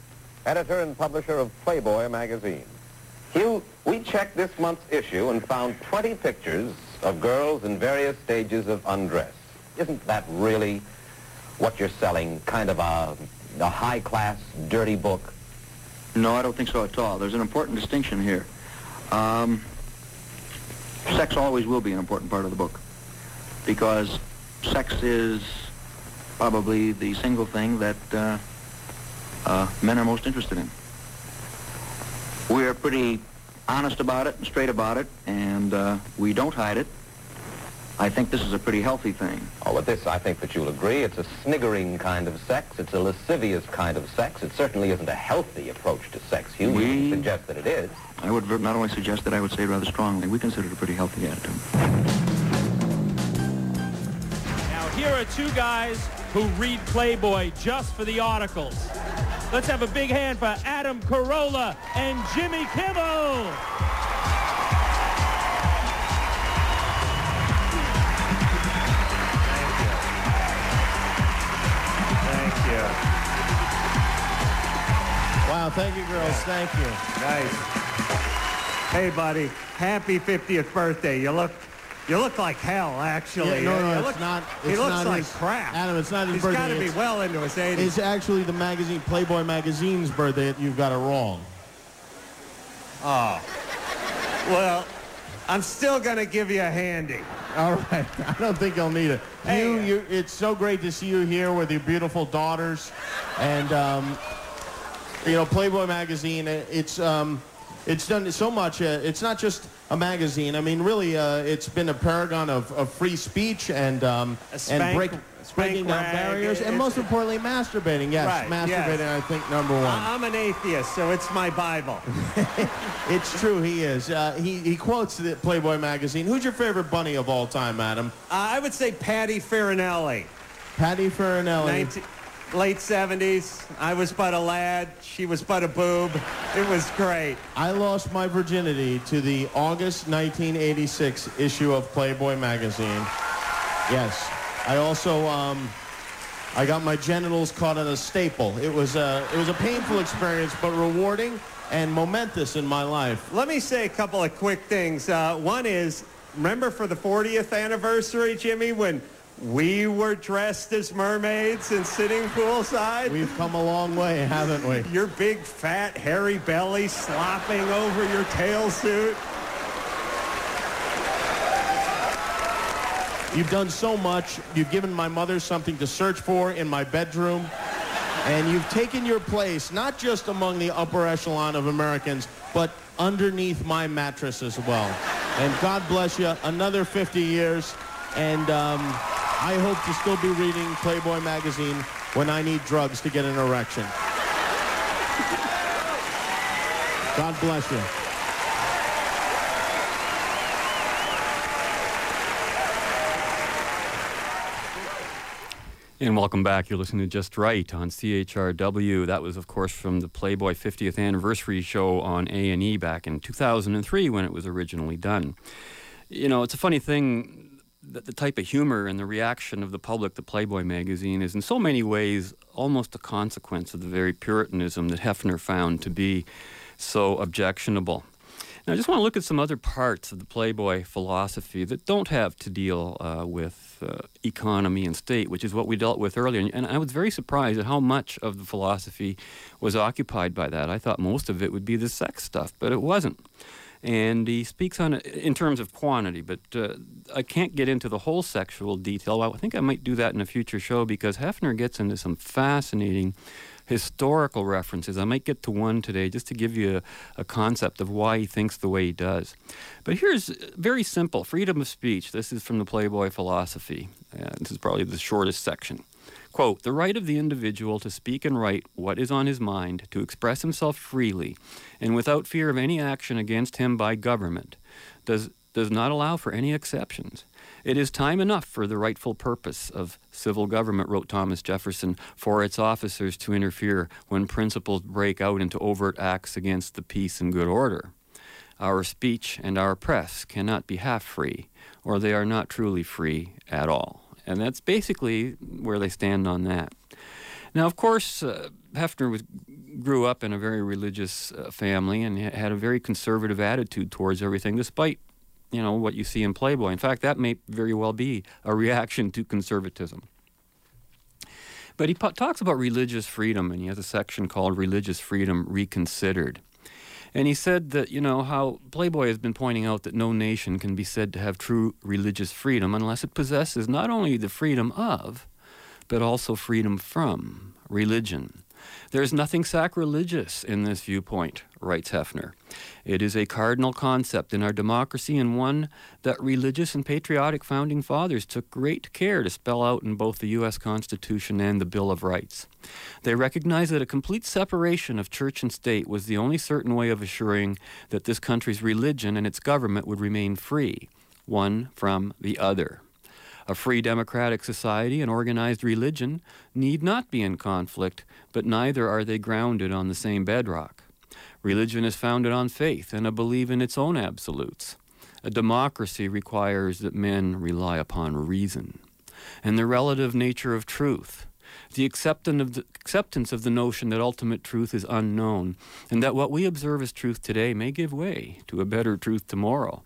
editor and publisher of Playboy magazine. Hugh, we checked this month's issue and found 20 pictures of girls in various stages of undress. Isn't that really what you're selling, kind of a, a high-class, dirty book? No, I don't think so at all. There's an important distinction here. Um, sex always will be an important part of the book because sex is probably the single thing that uh, uh, men are most interested in. We're pretty honest about it and straight about it, and uh, we don't hide it. I think this is a pretty healthy thing. Oh, with this, I think that you'll agree. It's a sniggering kind of sex. It's a lascivious kind of sex. It certainly isn't a healthy approach to sex, Hugh. We- You suggest that it is. I would not only suggest that, I would say rather strongly. We consider it a pretty healthy attitude. Now, here are two guys who read Playboy just for the articles. Let's have a big hand for Adam Carolla and Jimmy Kimmel. Thank you. Wow, thank you, girls. Thank you. Nice. Hey, buddy. Happy 50th birthday. You look, you look like hell, actually. Yeah, no, no, You it's look- not. He looks not like his- crap. Adam, it's not his He's birthday. got to be It's- well into his 80s. It's actually the magazine, Playboy magazine's birthday. You've got it wrong. Oh. Well, I'm still going to give you a handy. All right. I don't think I'll need it. You, you, it's so great to see you here with your beautiful daughters. And um, you know, Playboy magazine. It's um, it's done so much. Uh, it's not just a magazine. I mean, really, uh, it's been a paragon of, of free speech and um, spank- and break, breaking down rag, barriers, and most importantly, masturbating. Yes, Right, masturbating. yes. I think number one. I'm an atheist, so it's my Bible. It's true. He is. Uh, he he quotes the Playboy magazine. Who's your favorite bunny of all time, Adam? Uh, I would say Patty Farinelli. Patty Farinelli. 19 late 70s. I was but a lad. She was but a boob. It was great. I lost my virginity to the August 1986 issue of Playboy magazine. Yes. I also um, I got my genitals caught in a staple. It was a it was a painful experience, but rewarding and momentous in my life. Let me say a couple of quick things. Uh, one is, remember for the 40th anniversary, Jimmy, when we were dressed as mermaids and sitting poolside? We've come a long way, haven't we? Your big, fat, hairy belly slopping over your tail suit. You've done so much. You've given my mother something to search for in my bedroom. And you've taken your place, not just among the upper echelon of Americans, but underneath my mattress as well. And God bless you. Another 50 years. And um, I hope to still be reading Playboy magazine when I need drugs to get an erection. God bless you. And welcome back. You're listening to Just Right on CHRW. That was, of course, from the Playboy 50th anniversary show on A&E back in 2003 when it was originally done. You know, it's a funny thing that the type of humor and the reaction of the public to Playboy magazine is in so many ways almost a consequence of the very Puritanism that Hefner found to be so objectionable. Now, I just want to look at some other parts of the Playboy philosophy that don't have to deal uh, with uh, economy and state, which is what we dealt with earlier. And I was very surprised at how much of the philosophy was occupied by that. I thought most of it would be the sex stuff, but it wasn't. And he speaks on it in terms of quantity, but uh, I can't get into the whole sexual detail. I think I might do that in a future show because Hefner gets into some fascinating historical references. I might get to one today just to give you a, a, concept of why he thinks the way he does. But here's very simple freedom of speech. This is from the Playboy philosophy. Uh, this is probably the shortest section. Quote, the right of the individual to speak and write what is on his mind, to express himself freely, and without fear of any action against him by government, does, does not allow for any exceptions. It is time enough for the rightful purpose of civil government, wrote Thomas Jefferson, for its officers to interfere when principles break out into overt acts against the peace and good order. Our speech and our press cannot be half free, or they are not truly free at all. And that's basically where they stand on that. Now, of course, uh, Hefner was, grew up in a very religious uh, family and had a very conservative attitude towards everything, despite you know what you see in Playboy. In fact, that may very well be a reaction to conservatism. But he po- talks about religious freedom, and he has a section called "Religious Freedom Reconsidered." And he said that, you know, how Playboy has been pointing out that no nation can be said to have true religious freedom unless it possesses not only the freedom of, but also freedom from religion. There is nothing sacrilegious in this viewpoint, writes Hefner. It is a cardinal concept in our democracy and one that religious and patriotic founding fathers took great care to spell out in both the U.S. Constitution and the Bill of Rights. They recognized that a complete separation of church and state was the only certain way of assuring that this country's religion and its government would remain free, one from the other. A free democratic society and organized religion need not be in conflict, but neither are they grounded on the same bedrock. Religion is founded on faith and a belief in its own absolutes. A democracy requires that men rely upon reason and the relative nature of truth, the acceptance of the, notion that ultimate truth is unknown, and that what we observe as truth today may give way to a better truth tomorrow.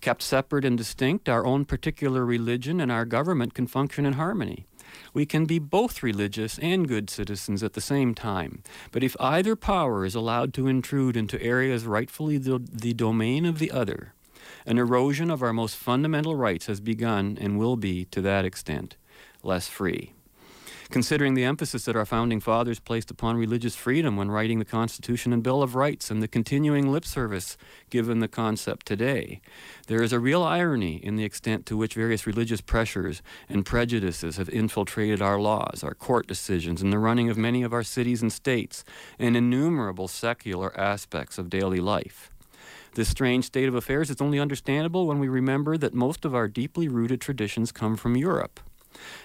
Kept separate and distinct, our own particular religion and our government can function in harmony. We can be both religious and good citizens at the same time. But if either power is allowed to intrude into areas rightfully the, the domain of the other, an erosion of our most fundamental rights has begun and will be, to that extent, less free. Considering the emphasis that our founding fathers placed upon religious freedom when writing the Constitution and Bill of Rights and the continuing lip service given the concept today, there is a real irony in the extent to which various religious pressures and prejudices have infiltrated our laws, our court decisions, and the running of many of our cities and states, and innumerable secular aspects of daily life. This strange state of affairs is only understandable when we remember that most of our deeply rooted traditions come from Europe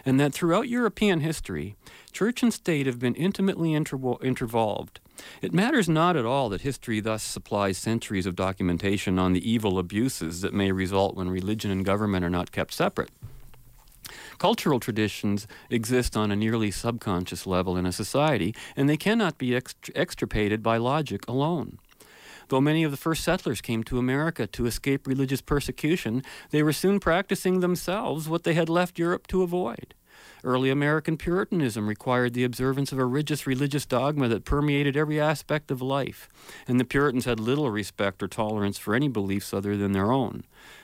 and that throughout European history, church and state have been intimately intervo- intervolved. It matters not at all that history thus supplies centuries of documentation on the evil abuses that may result when religion and government are not kept separate. Cultural traditions exist on a nearly subconscious level in a society, and they cannot be ext- extirpated by logic alone. Though many of the first settlers came to America to escape religious persecution, they were soon practicing themselves what they had left Europe to avoid. Early American Puritanism required the observance of a rigid religious dogma that permeated every aspect of life, and the Puritans had little respect or tolerance for any beliefs other than their own.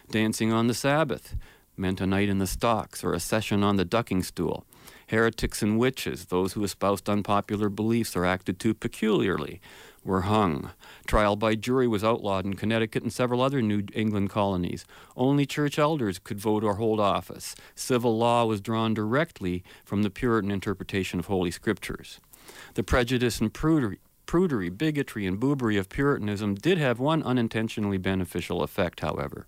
Dancing on the Sabbath meant a night in the stocks or a session on the ducking stool. Heretics and witches, those who espoused unpopular beliefs or acted too peculiarly, were hung. Trial by jury was outlawed in Connecticut and several other New England colonies. Only church elders could vote or hold office. Civil law was drawn directly from the Puritan interpretation of Holy Scriptures. The prejudice and prudery, prudery, bigotry, and boobery of Puritanism did have one unintentionally beneficial effect, however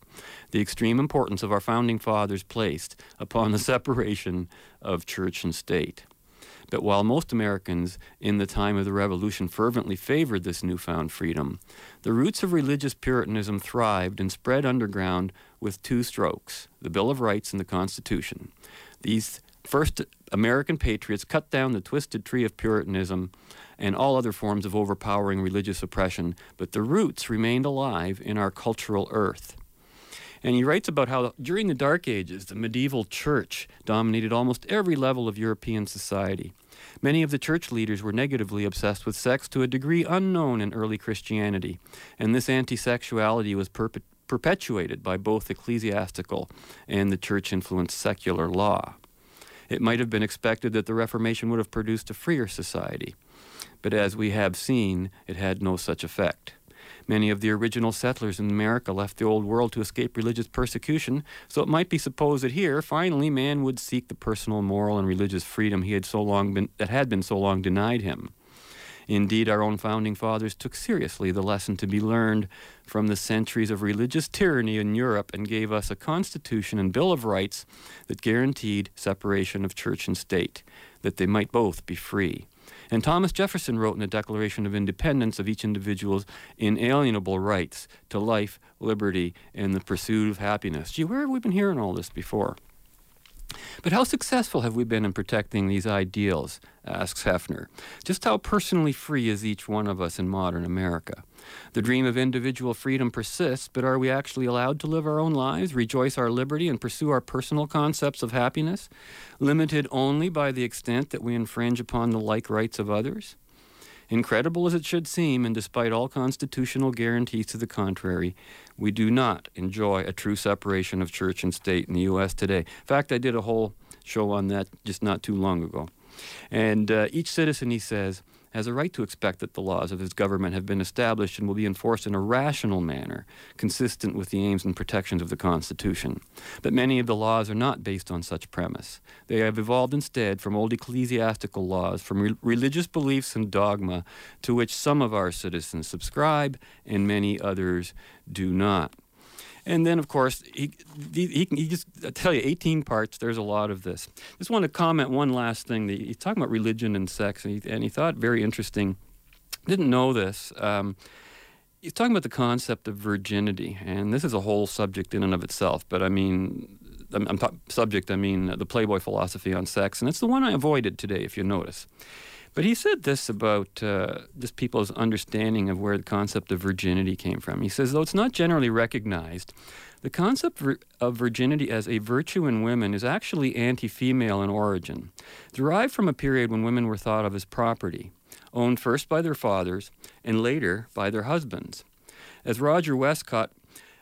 the extreme importance of our founding fathers placed upon the separation of church and state. But while most Americans in the time of the Revolution fervently favored this newfound freedom, the roots of religious Puritanism thrived and spread underground with two strokes the Bill of Rights and the Constitution. These first American patriots cut down the twisted tree of Puritanism and all other forms of overpowering religious oppression, but the roots remained alive in our cultural earth. And he writes about how during the Dark Ages, the medieval church dominated almost every level of European society. Many of the church leaders were negatively obsessed with sex to a degree unknown in early Christianity, and this anti sexuality was perpe- perpetuated by both ecclesiastical and the church influenced secular law. It might have been expected that the Reformation would have produced a freer society, but as we have seen, it had no such effect. Many of the original settlers in America left the old world to escape religious persecution, so it might be supposed that here, finally, man would seek the personal, moral, and religious freedom he had so long been, that had been so long denied him. Indeed, our own founding fathers took seriously the lesson to be learned from the centuries of religious tyranny in Europe and gave us a constitution and Bill of Rights that guaranteed separation of church and state, that they might both be free. And Thomas Jefferson wrote in the Declaration of Independence of each individual's inalienable rights to life, liberty, and the pursuit of happiness. Gee, where have we been hearing all this before? But how successful have we been in protecting these ideals? asks Hefner. Just how personally free is each one of us in modern America? The dream of individual freedom persists, but are we actually allowed to live our own lives, rejoice our liberty, and pursue our personal concepts of happiness, limited only by the extent that we infringe upon the like rights of others? Incredible as it should seem, and despite all constitutional guarantees to the contrary, we do not enjoy a true separation of church and state in the U.S. today. In fact, I did a whole show on that just not too long ago. And uh, each citizen, he says, has a right to expect that the laws of his government have been established and will be enforced in a rational manner, consistent with the aims and protections of the Constitution. But many of the laws are not based on such premise. They have evolved instead from old ecclesiastical laws, from re- religious beliefs and dogma, to which some of our citizens subscribe and many others do not. And then, of course, he, he, he, just I tell you, 18 parts. There's a lot of this. Just want to comment one last thing. He's talking about religion and sex, and he, and he thought very interesting. Didn't know this. Um, he's talking about the concept of virginity, and this is a whole subject in and of itself. But I mean, I'm, I'm subject. I mean, the Playboy philosophy on sex, and it's the one I avoided today, if you notice. But he said this about uh, just people's understanding of where the concept of virginity came from. He says, though it's not generally recognized, the concept of virginity as a virtue in women is actually anti female in origin, derived from a period when women were thought of as property, owned first by their fathers and later by their husbands. As Roger Westcott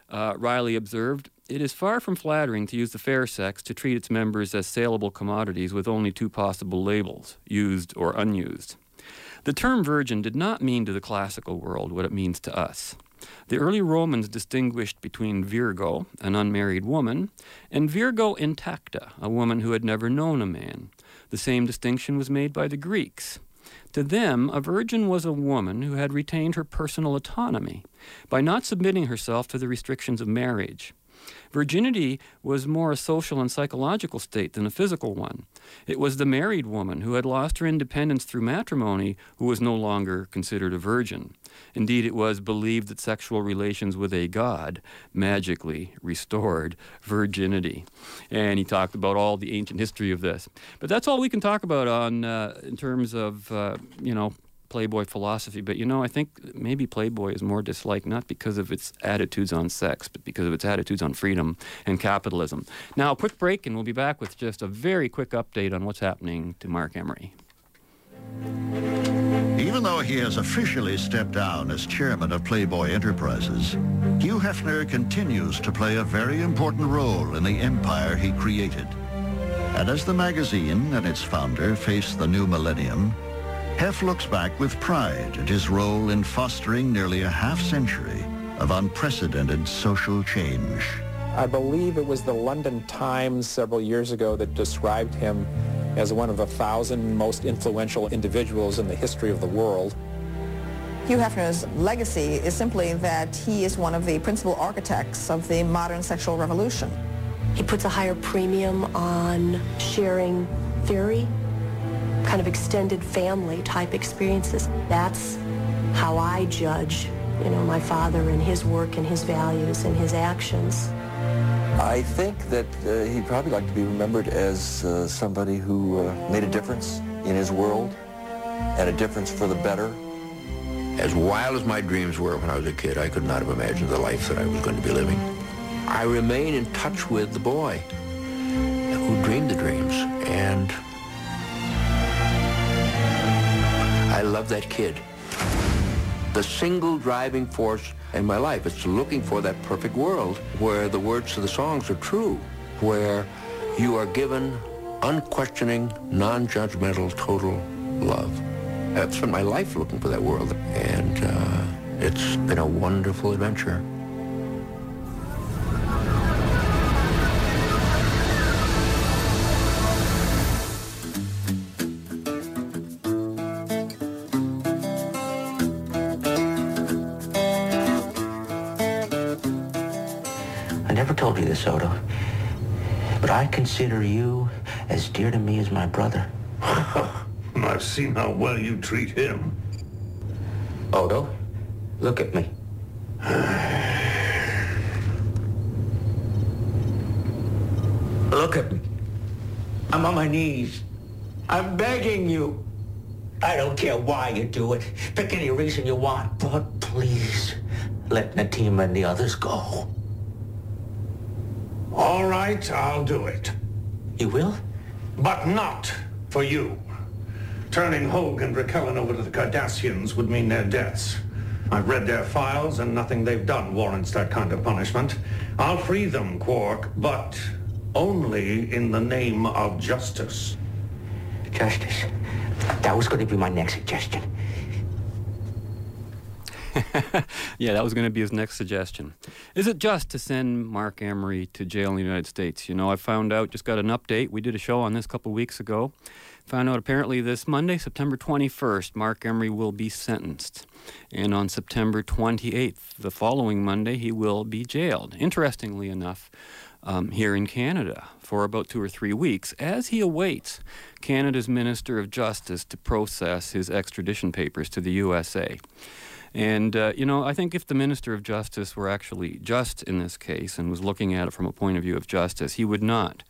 uh, Riley observed, it is far from flattering to use the fair sex to treat its members as saleable commodities with only two possible labels used or unused. The term virgin did not mean to the classical world what it means to us. The early Romans distinguished between Virgo, an unmarried woman, and Virgo intacta, a woman who had never known a man. The same distinction was made by the Greeks. To them, a virgin was a woman who had retained her personal autonomy by not submitting herself to the restrictions of marriage. Virginity was more a social and psychological state than a physical one. It was the married woman who had lost her independence through matrimony who was no longer considered a virgin. Indeed, it was believed that sexual relations with a god magically restored virginity. And he talked about all the ancient history of this. But that's all we can talk about on uh, in terms of uh, you know Playboy philosophy. But you know, I think maybe Playboy is more disliked not because of its attitudes on sex, but because of its attitudes on freedom and capitalism. Now, a quick break, and we'll be back with just a very quick update on what's happening to Marc Emery. Even though he has officially stepped down as chairman of Playboy Enterprises, Hugh Hefner continues to play a very important role in the empire he created. And as the magazine and its founder face the new millennium, Hef looks back with pride at his role in fostering nearly a half century of unprecedented social change. I believe it was the London Times several years ago that described him as one of a thousand most influential individuals in the history of the world. Hugh Hefner's legacy is simply that he is one of the principal architects of the modern sexual revolution. He puts a higher premium on sharing theory, kind of extended family type experiences. That's how I judge, you know, my father and his work and his values and his actions. I think that uh, he'd probably like to be remembered as uh, somebody who uh, made a difference in his world and a difference for the better. As wild as my dreams were when I was a kid, I could not have imagined the life that I was going to be living. I remain in touch with the boy who dreamed the dreams, and love that kid. The single driving force in my life is looking for that perfect world where the words to the songs are true, where you are given unquestioning, non-judgmental, total love. I've spent my life looking for that world, and uh, it's been a wonderful adventure. Never told you this, Odo, but I consider you as dear to me as my brother. I've seen how well you treat him. Odo, look at me. Look at me. I'm on my knees. I'm begging you. I don't care why you do it. Pick any reason you want, but please let Natima and the others go. All right, I'll do it. You will? But not for you. Turning Hogue and Rekelen over to the Cardassians would mean their deaths. I've read their files, and nothing they've done warrants that kind of punishment. I'll free them, Quark, but only in the name of justice. Justice. That was going to be my next suggestion. yeah, that was going to be his next suggestion. Is it just to send Marc Emery to jail in the United States? You know, I found out, just got an update. We did a show on this a couple weeks ago. Found out apparently this Monday, September 21st, Marc Emery will be sentenced. And on September 28th, the following Monday, he will be jailed. Interestingly enough, um, here in Canada for about two or three weeks as he awaits Canada's Minister of Justice to process his extradition papers to the USA. And, uh, you know, I think if the Minister of Justice were actually just in this case and was looking at it from a point of view of justice, he would not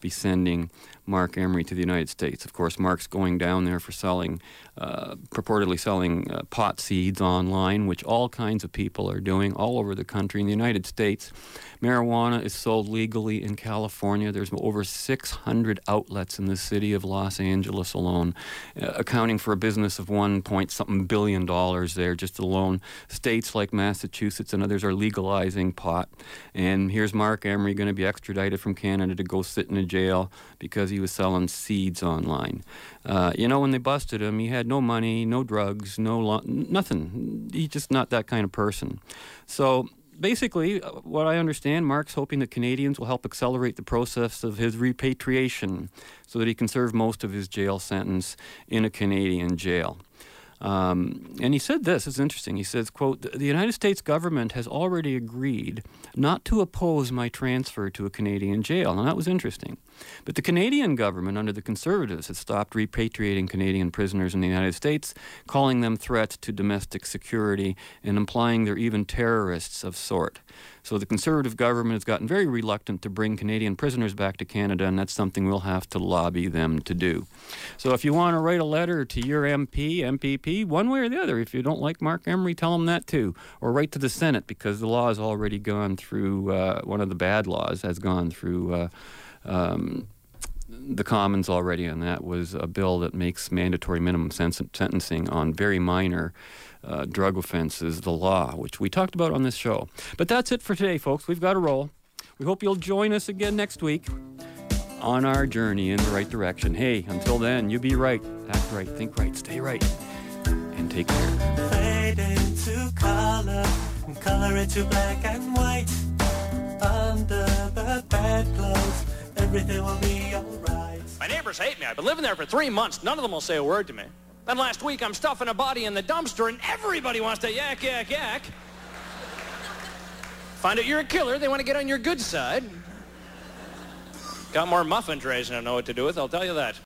be sending Marc Emery to the United States. Of course, Marc's going down there for selling, uh, purportedly selling uh, pot seeds online, which all kinds of people are doing all over the country. In the United States, marijuana is sold legally in California. There's over 600 outlets in the city of Los Angeles alone, uh, accounting for a business of one point something billion dollars there just alone. States like Massachusetts and others are legalizing pot. And here's Marc Emery going to be extradited from Canada to go sit in a jail because he was selling seeds online. Uh, you know, when they busted him, he had no money, no drugs, no lo- nothing. He's just not that kind of person. So basically, uh, what I understand, Marc's hoping that Canadians will help accelerate the process of his repatriation so that he can serve most of his jail sentence in a Canadian jail. Um, and he said this, it's interesting. He says, quote, the United States government has already agreed not to oppose my transfer to a Canadian jail. And that was interesting. But the Canadian government, under the Conservatives, has stopped repatriating Canadian prisoners in the United States, calling them threats to domestic security and implying they're even terrorists of sort. So the Conservative government has gotten very reluctant to bring Canadian prisoners back to Canada, and that's something we'll have to lobby them to do. So if you want to write a letter to your MP, MPP, one way or the other, if you don't like Marc Emery, tell him that too. Or write to the Senate because the law has already gone through, uh, one of the bad laws has gone through. Uh, um, the Commons already, and that was a bill that makes mandatory minimum sentencing on very minor uh, drug offenses the law, which we talked about on this show. But that's it for today, folks. We've got to roll. We hope you'll join us again next week on our journey in the right direction. Hey, until then, you be right, act right, think right, stay right, and take care. Fade into color and color into black and white. Under the bedclothes, everything will be alright. My neighbors hate me. I've been living there for three months. None of them will say a word to me. Then last week, I'm stuffing a body in the dumpster, and everybody wants to yak, yak, yak. Find out you're a killer, they want to get on your good side. Got more muffin trays than I know what to do with, I'll tell you that.